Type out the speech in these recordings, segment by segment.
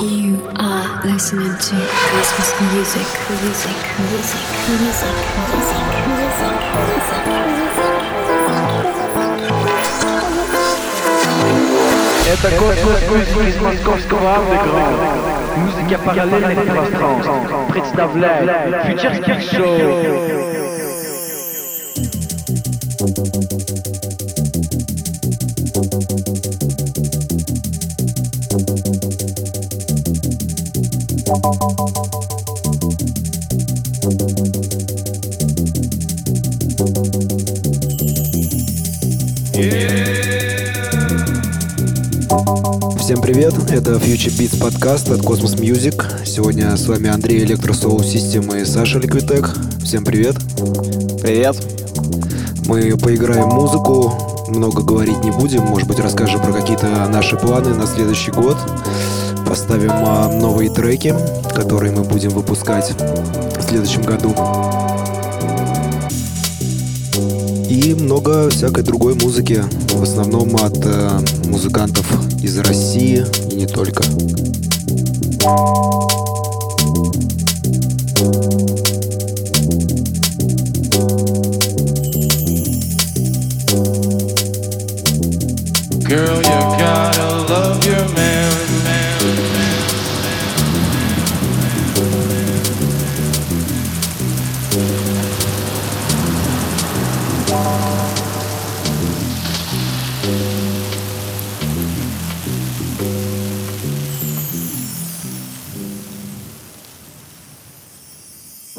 You are listening to Christmas music, music, music, music, music, music, Это космос из московского андеграунда. Музыка параллельных пространств. Представляет Фьючерский шоу. Всем Привет, это Future Beats подкаст от Cosmos Music. Сегодня с вами Андрей Электро Soul System и Саша Liquitech. Всем привет. Привет. Мы поиграем музыку, много говорить не будем, может быть расскажем про какие-то наши планы на следующий год. Поставим а, новые треки, которые мы будем выпускать в следующем году. И много всякой другой музыки, в основном от э, музыкантов из России не только.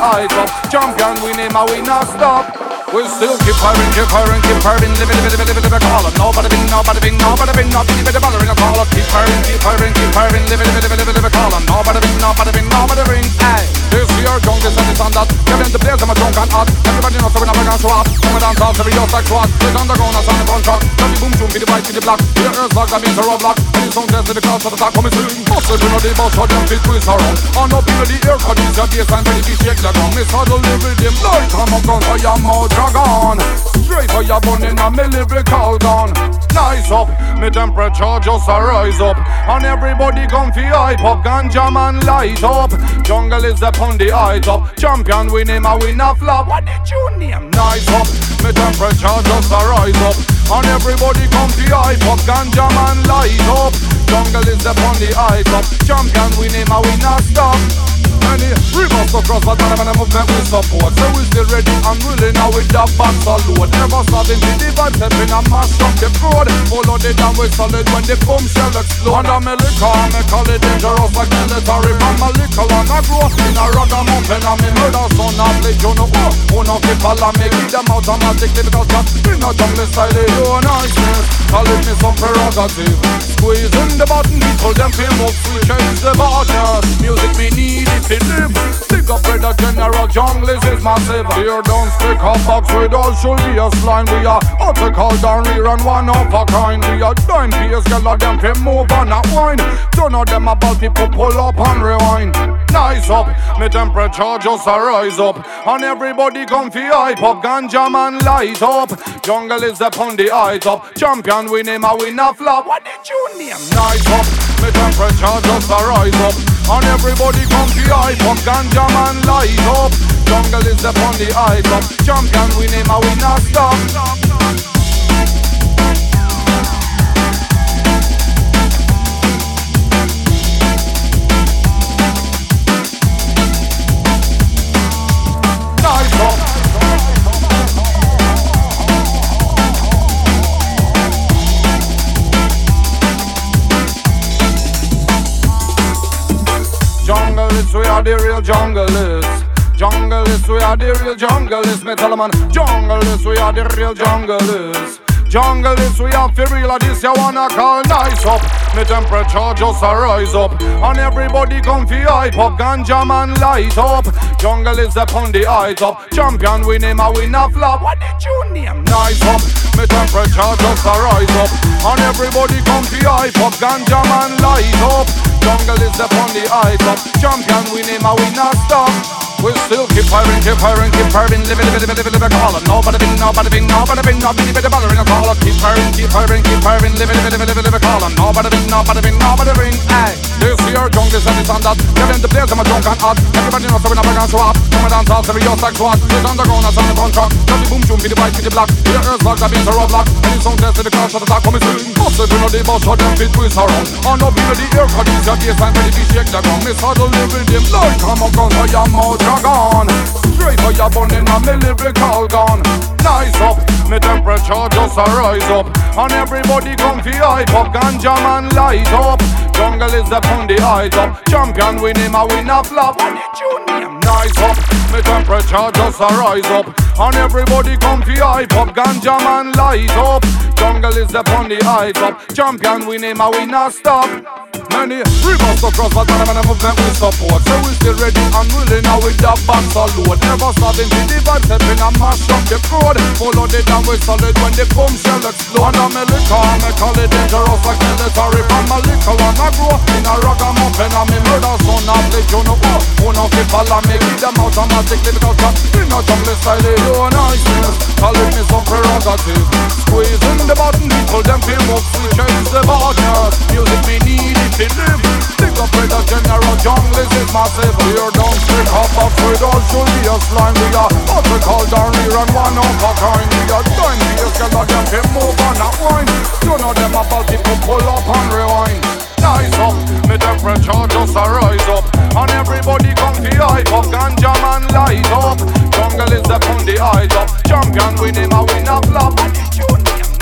The the height Champion win him a win a stop we still keep firing, keep firing, keep firing, live it, live it, live it, live it, call it. Nobody been, nobody been, nobody been, nobody been, bothering a call it. Keep firing, keep firing, keep firing, live it, live it, live it, live it, live it, call. Nobody been, nobody been, nobody been, hey. This year, young, this and this and that. Kevin the players, I'm a drunk and hot. Everybody knows so we never gonna show up. Come and dance all, every yours like SWAT. It's underground, that's on the. Tell the boom, boom, be the white, be the black. Your ears locked, that means a roadblock. And you sound test to the crowd, so the top coming soon. Hustle, you know the boss, so them fit twist around. On up in the air, cause these are days and ready to shake the live with them. Lord, come up, gun, for your mouth, dragon. Straight for your burning and me lyrical gun Nice up, me temperature just a rise up. And everybody come fi hype up Ganja man light up. Jungle is up on the height up. Champion win him a win a flop. What did you name? Nice up, me temperature just a rise up. And everybody come fi hype up Ganja man light up. Jungle is up on the height up. Champion win him a win a stop Many rivers across but none of them movement we support. So we still ready and willing now with the box a load Never starting to the vibe stepping and mash up the road Follow the down with solid when the boom shell explode. Under me liquor, me call it dangerous like military From my liquor and I grow in a ragga mountain And me murder son of play you know oh Who no fit follow me, keep them automatically Because just bring a jungle style, you niceness Call it me some prerogative. Squeezing the button, we people them feel more free Change the borders, music me need it live Big up brother general, junglist is massive. Here don't stick up box with us, should be a slime We are article down here and one of a kind. We are dime peers, girl of them fi move on that wine Don't know them about people pull up and rewind. Nice up, me temperature just a rise up. And everybody come fi hype up, ganja man light up. Jungle is up on the height up. Champion win him a win a flop. What did you name? Nice up, me temperature just a rise up. And everybody come fi hype up, ganja man light up. Jungle is up on the height up. Champion win him a win a stop are the real junglist. Junglist, we are the real junglist. Me tell man, junglist, we are the real junglist. Junglist, we are for real. This you wanna call nice up. Me temperature just a rise up, and everybody come fi hype up. Ganja man light up. Jungle is up on the height up. Champion win him a win flop. What did you name? Nice up. Me temperature just a rise up, and everybody come fi hype up. Ganja man light up. Jungle is up on the up. Champion we him a win a stop. We still keep firing, keep firing, keep firing, live it, live it, live it, live it, call it. Nobody been, nobody been, nobody been, nobody been bothering a call. Keep firing, keep firing, keep firing, live it, live it, live it, live it, call it. Nobody been, nobody been, nobody been, hey. This year, jungle and this and that. Telling the players I'm a drunk and hot. Everybody knows so we never gonna show up. Come and dance all, every yours like SWAT. It's underground, that's on the truck. Tell the boom, boom, be the white, be the black. Your ears locked, that means a roadblock. And you sound test to the crowd, so the top coming soon. Hustle, you know the boss, so them fit twist around. On up in the air, these are days and ready to shake the ground. Miss to live with them. Lord, come on, gun, for your mouth, gone. Straight for your bun in a me lyrical gun. Nice up, me temperature just a rise up. And everybody come fi hype up, ganja man light up. Jungle is the on the height up. Champion win him a win a flop. And the tune name nice up. Me temperature just a rise up. And everybody come fi hype up, ganja man light up. Jungle is the on the height up. Champion win him a win a stop. Many. Rivers across but none of them movement we support. So we still ready and willing now with the of load Never stopping to the vibe stepping and mash up the crowd. Follow the down we solid when the boom shell explode. And me liquor, me call it dangerous like military From my liquor and I grow in a ragamuffin And me murder son of the you know oh, Who no fit follow me, give them automatically Because I'm in a jungle style, you niceness Call it me some prerogative Squeezing the button, people them feel move, we change the partners Music me need it to live Big up with the general jungle is massive We are down straight up up with all Julius line We are what we call down here and one of a kind. We are done here, girl, I them can move on that wine You know them about people pull up and rewind. Nice up, me temperature just a rise up. And everybody come fi hype up Ganja man light up. Jungle is the on the eyes up. Champion win him a win a flop.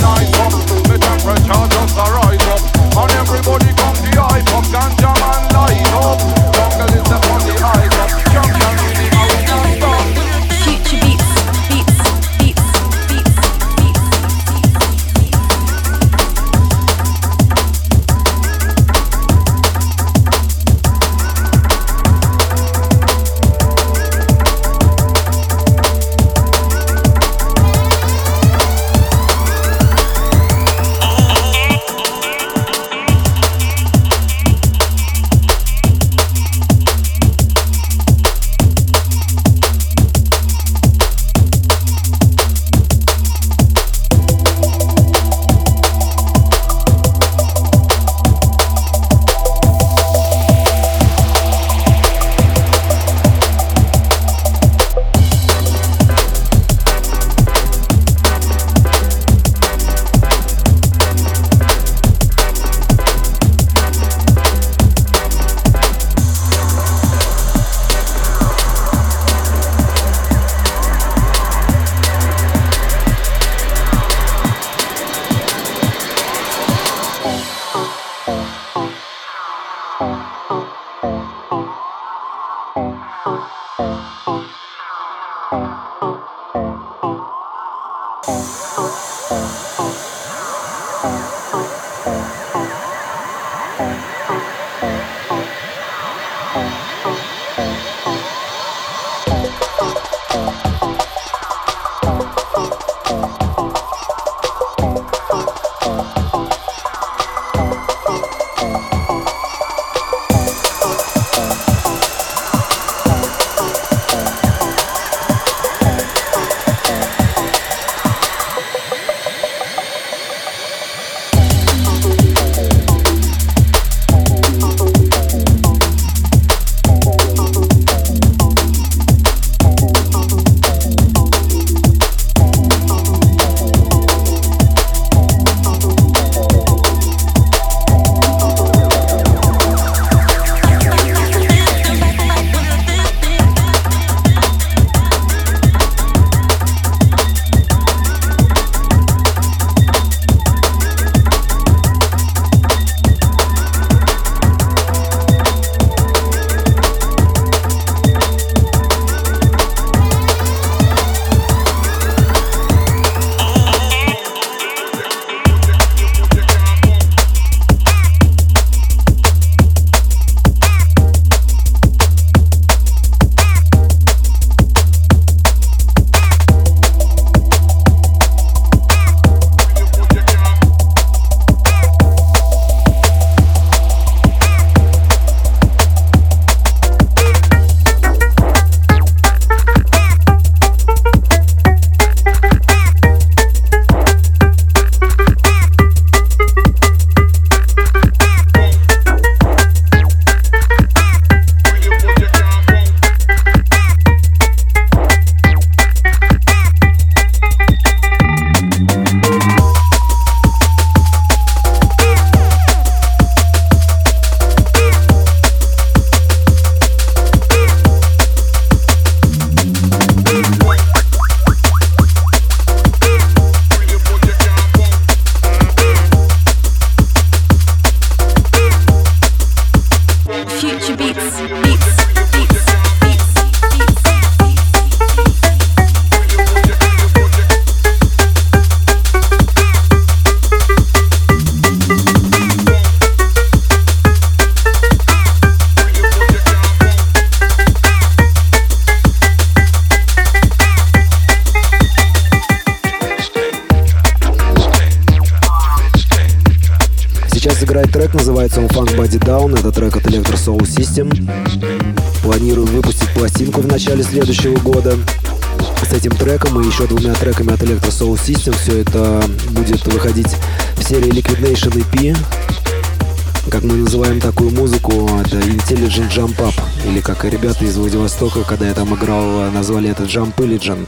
Nice up Me temperature just a rise up. And everybody come hype up Ganja называется он Funk Body Down. Это трек от Electro Soul System. Планирую выпустить пластинку в начале следующего года. С этим треком и еще двумя треками от Electro Soul System. Все это будет выходить в серии Liquid Nation EP. Как мы называем такую музыку, это Intelligent Jump Up. Или как и ребята из Владивостока, когда я там играл, назвали это Jump Intelligent.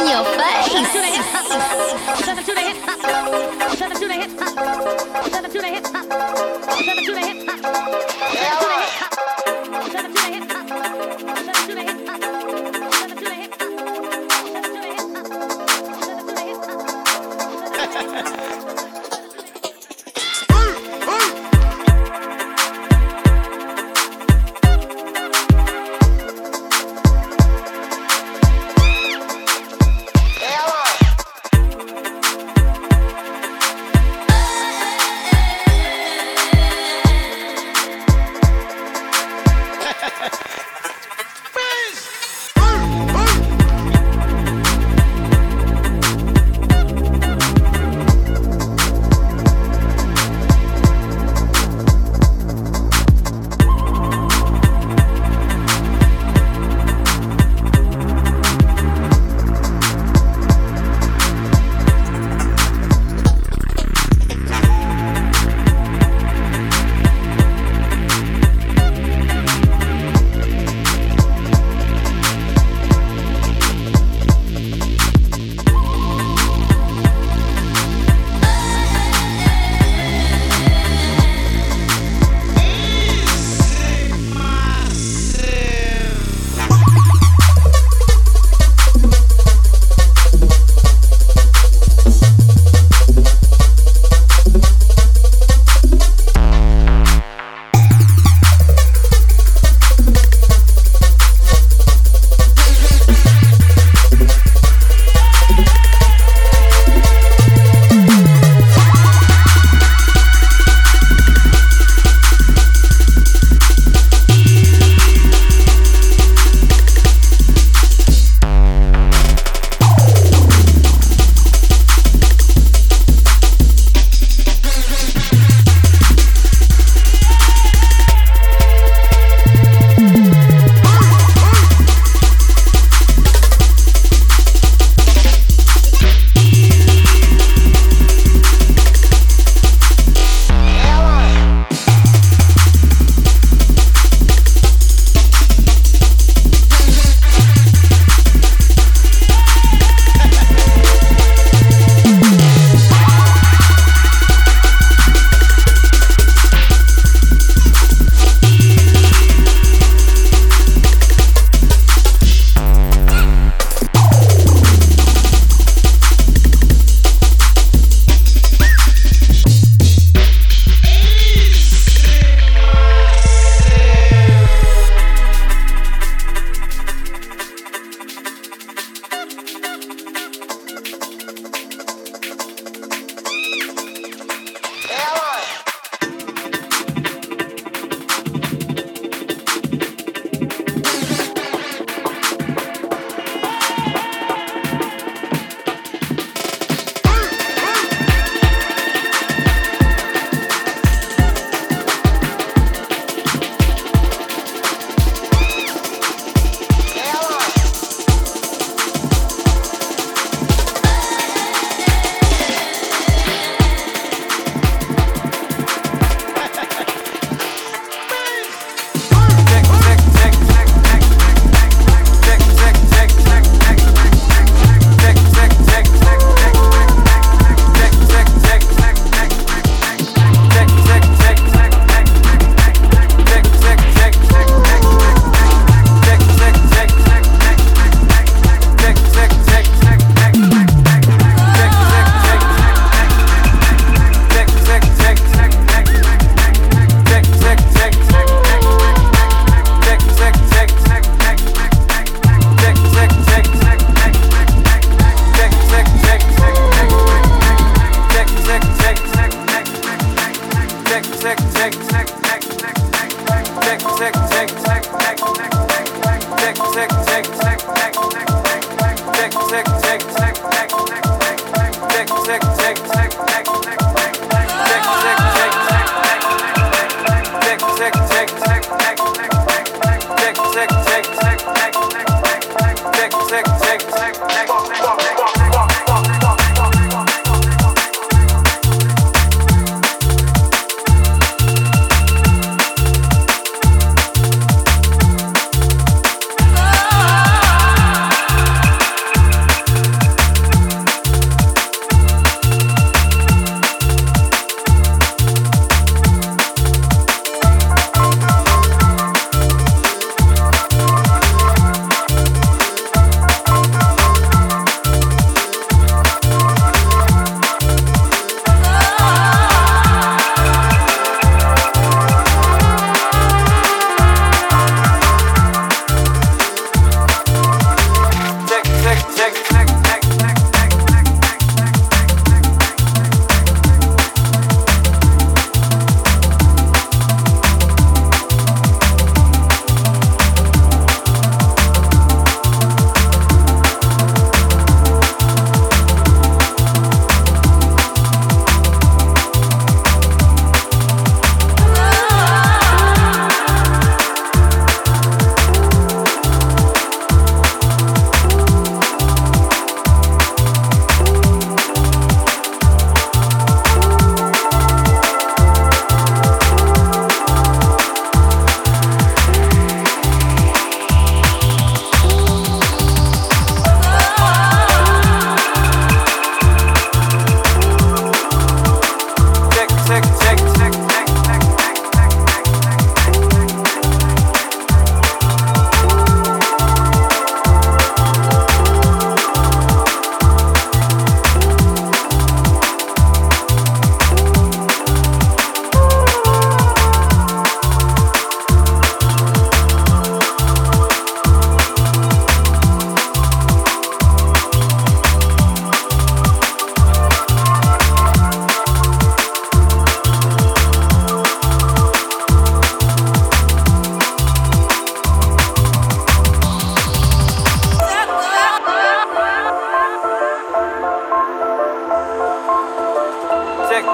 Podcast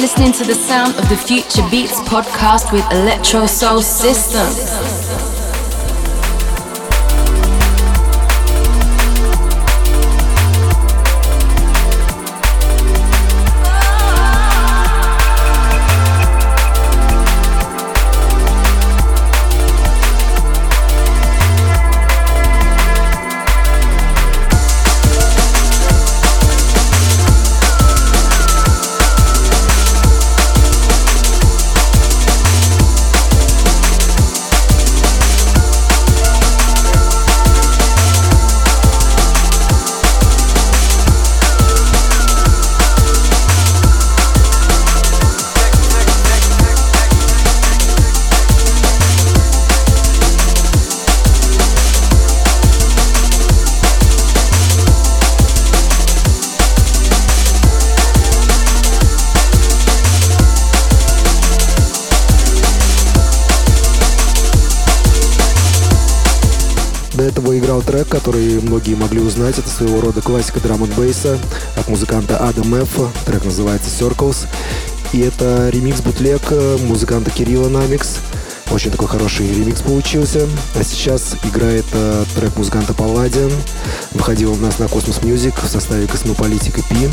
listening to the sound of the Phuture Beats podcast with Electrosoul System. Многие могли узнать. Это своего рода классика драм н бейса от музыканта Адам Ф. Трек называется Circles. И это ремикс-бутлег музыканта Кирилла Намикс. Очень такой хороший ремикс получился. А сейчас играет э, трек музыканта Палладиан. Выходил у нас на Cosmos Music в составе Космополитика Пи.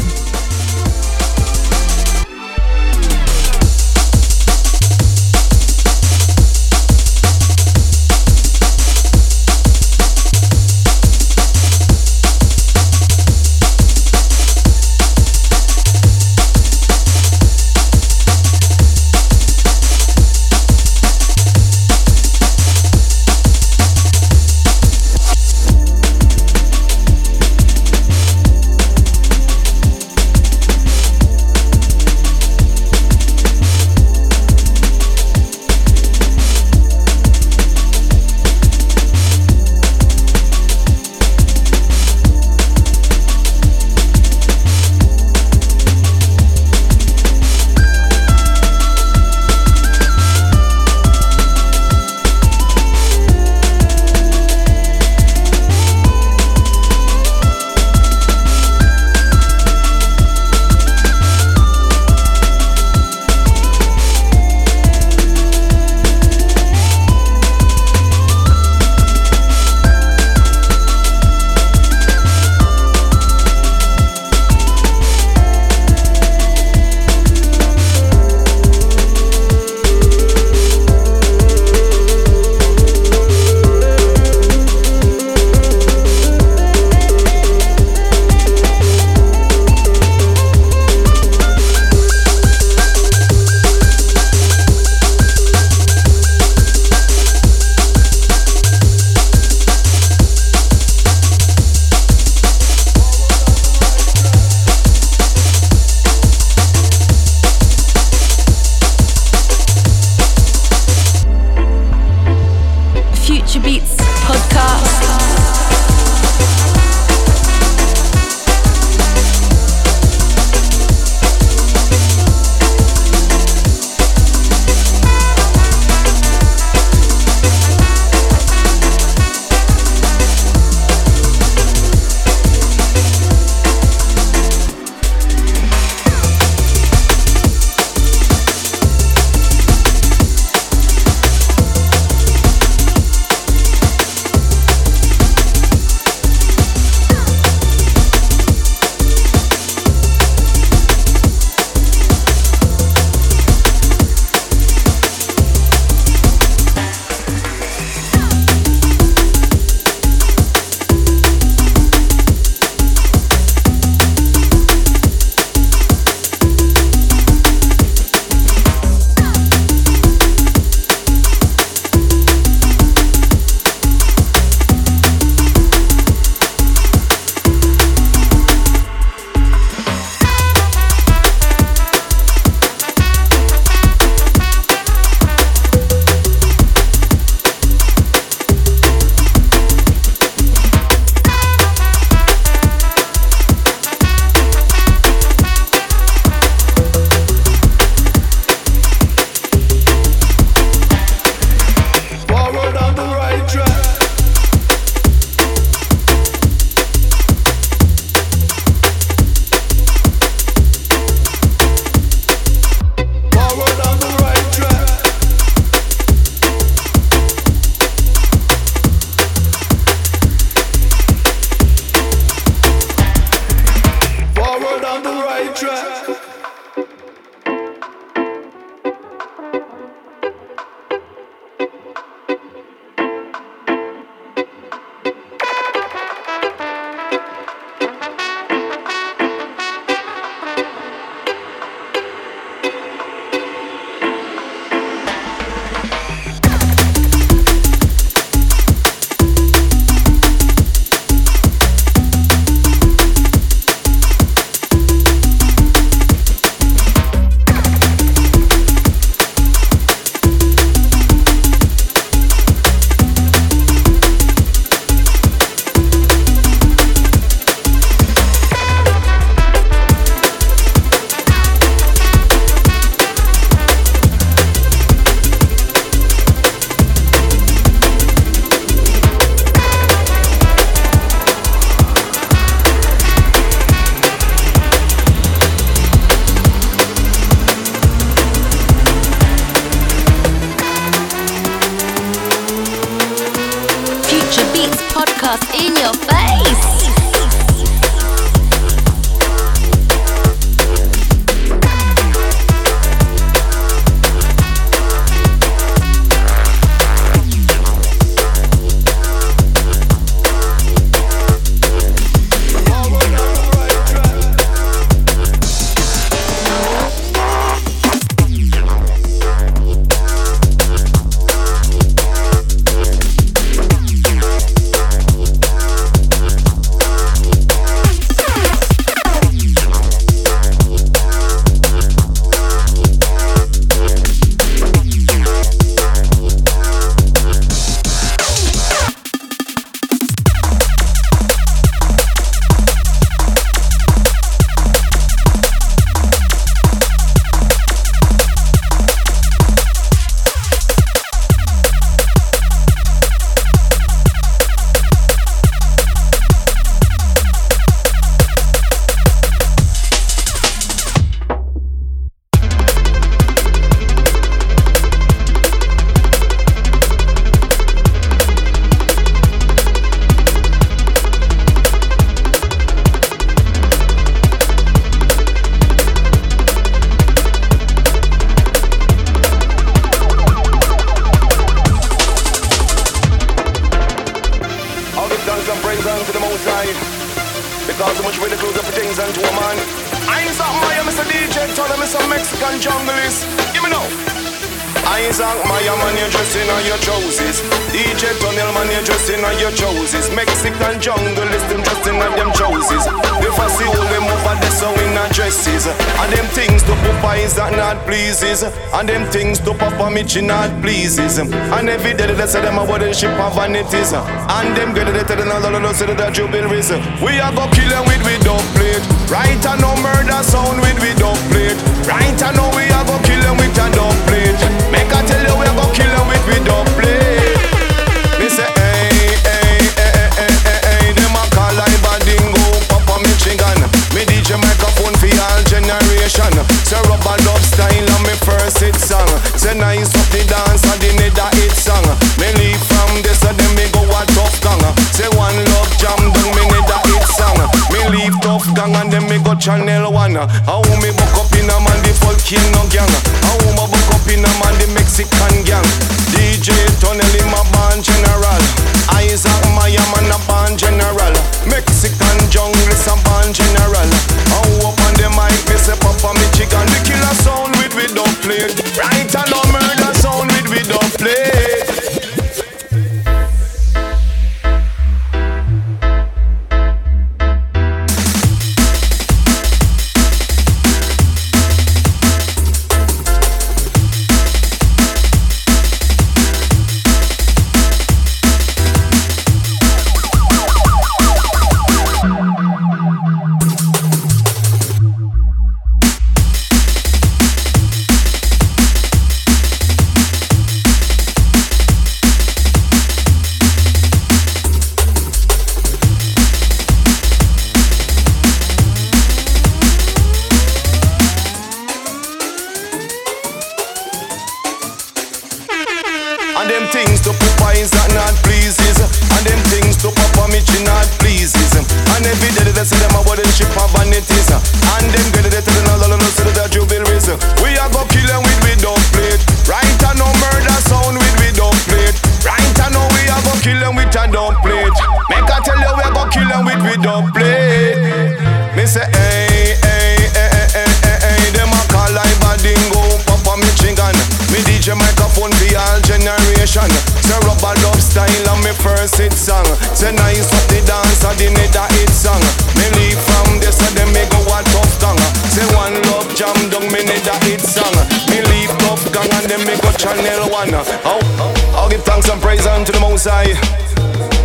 Mitch not pleases. him. And every day they say them about the ship of vanities. And them get it to the other no say that reason. We are go kill them with we don't plate. Right and no murder sound with we don't plate. Right and no we are go kill them with a don't nice up the dance and the nether hit song. Me leave from this and then me go a tough gang. Say one love jam down me nether hit song. Me leave tough gang and then me go channel one. How me book up in a man the volcano gang. How me book up in a man the Mexican gang. DJ Tunnel in my channel one I'll, give thanks and praise unto the most high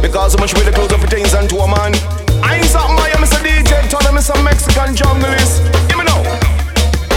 Because so much really close up things unto a man I ain't something I Mr. DJ Tell them a Mexican junglist Give me now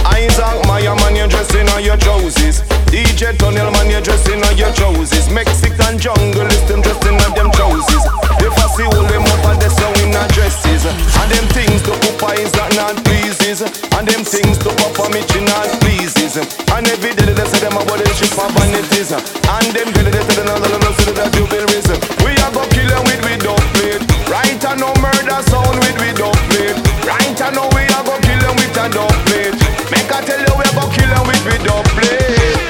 Isaac Maya man, you're dressing on your trousers. DJ Tunnel man, you're dressing on your trousers. Mexican jungle is them dressing on them trousers. If I see all them up and they so in dresses. And them things to Papa is that not pleases. And them things to Papa Michi not pleases. And every day they say them about the ship of vanities. And them day they say another little city that you will reason. We are go kill them with we don't play. Right and no murder sound with we don't play. Right and no we are go kill them with a don't play. Make I tell you we go kill them with we don't play.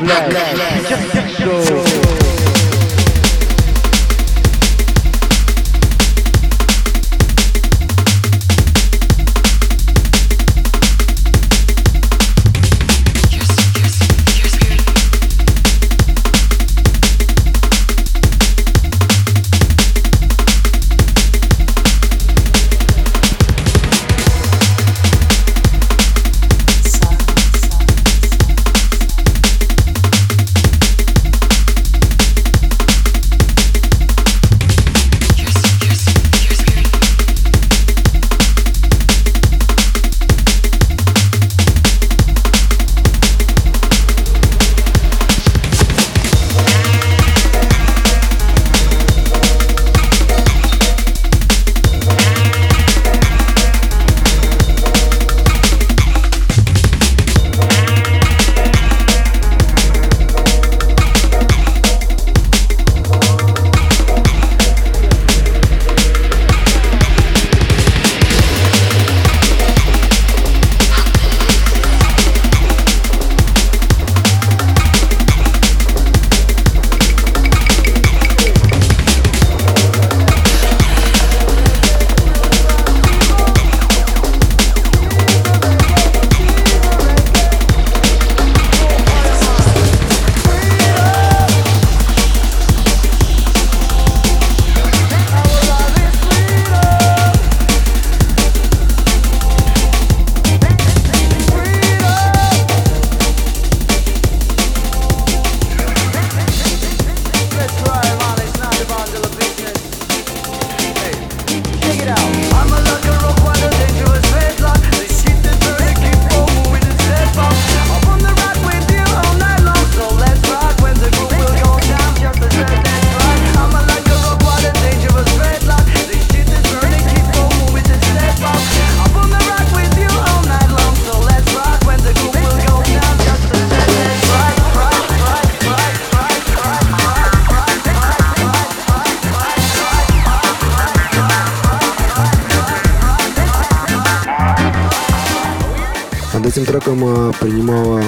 black.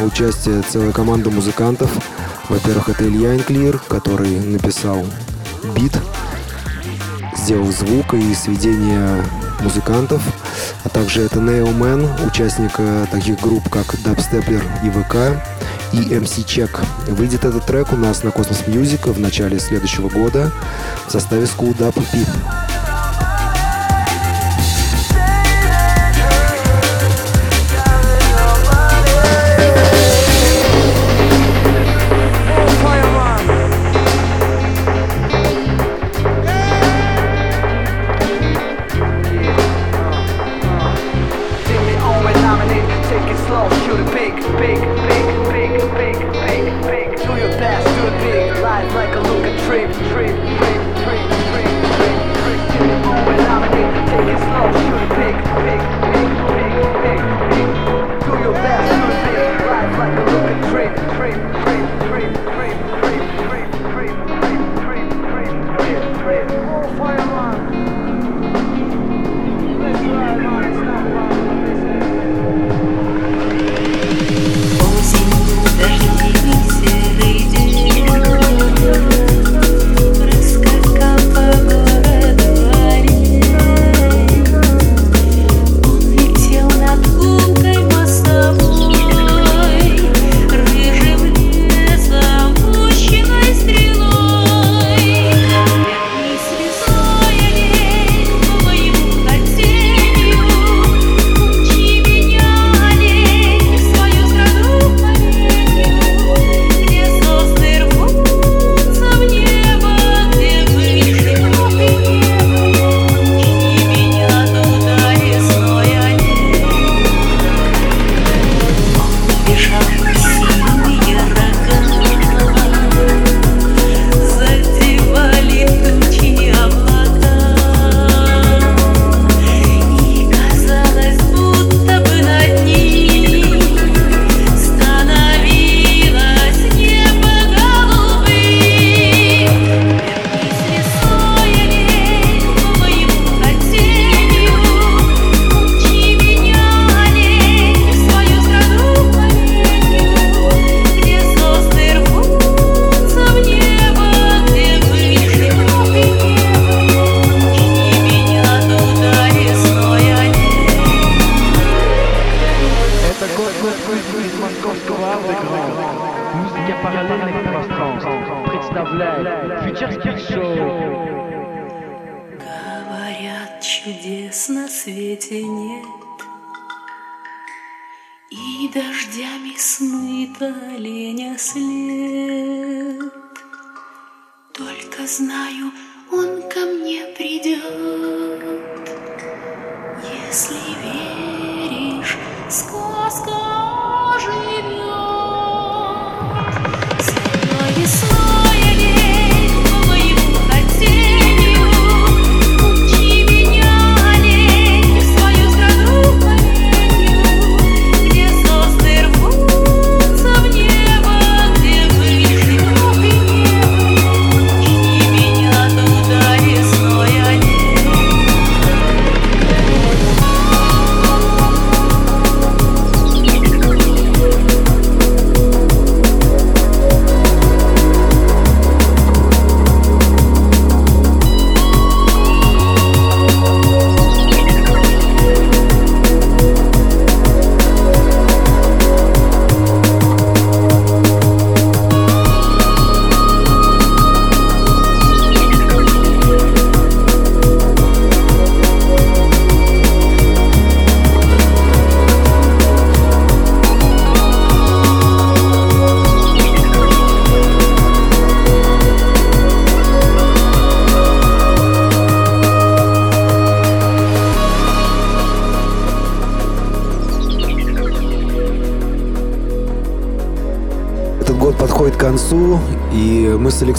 Участие целая команда музыкантов. Во-первых, это Илья Инклир, который написал бит, сделал звук и сведения музыкантов, а также это Man, участник э, таких групп, как Dubstepler и ВК, и MC Check. Выйдет этот трек у нас на Cosmos Music в начале следующего года в составе School Dub P.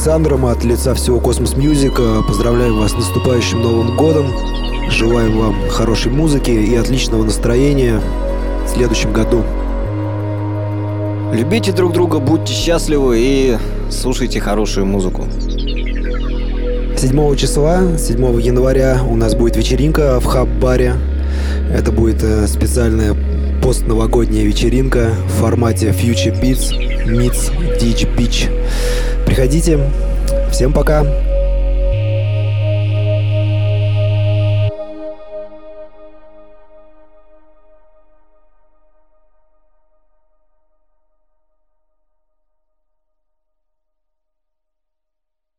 Александром от лица всего Космос Мьюзик поздравляем вас с наступающим Новым Годом. Желаем вам хорошей музыки и отличного настроения в следующем году. Любите друг друга, будьте счастливы и слушайте хорошую музыку. 7 числа, 7 января у нас будет вечеринка в Хаб-баре. Это будет э, специальная постновогодняя вечеринка в формате Future Beats meets Ditch Beach. Приходите. Всем пока.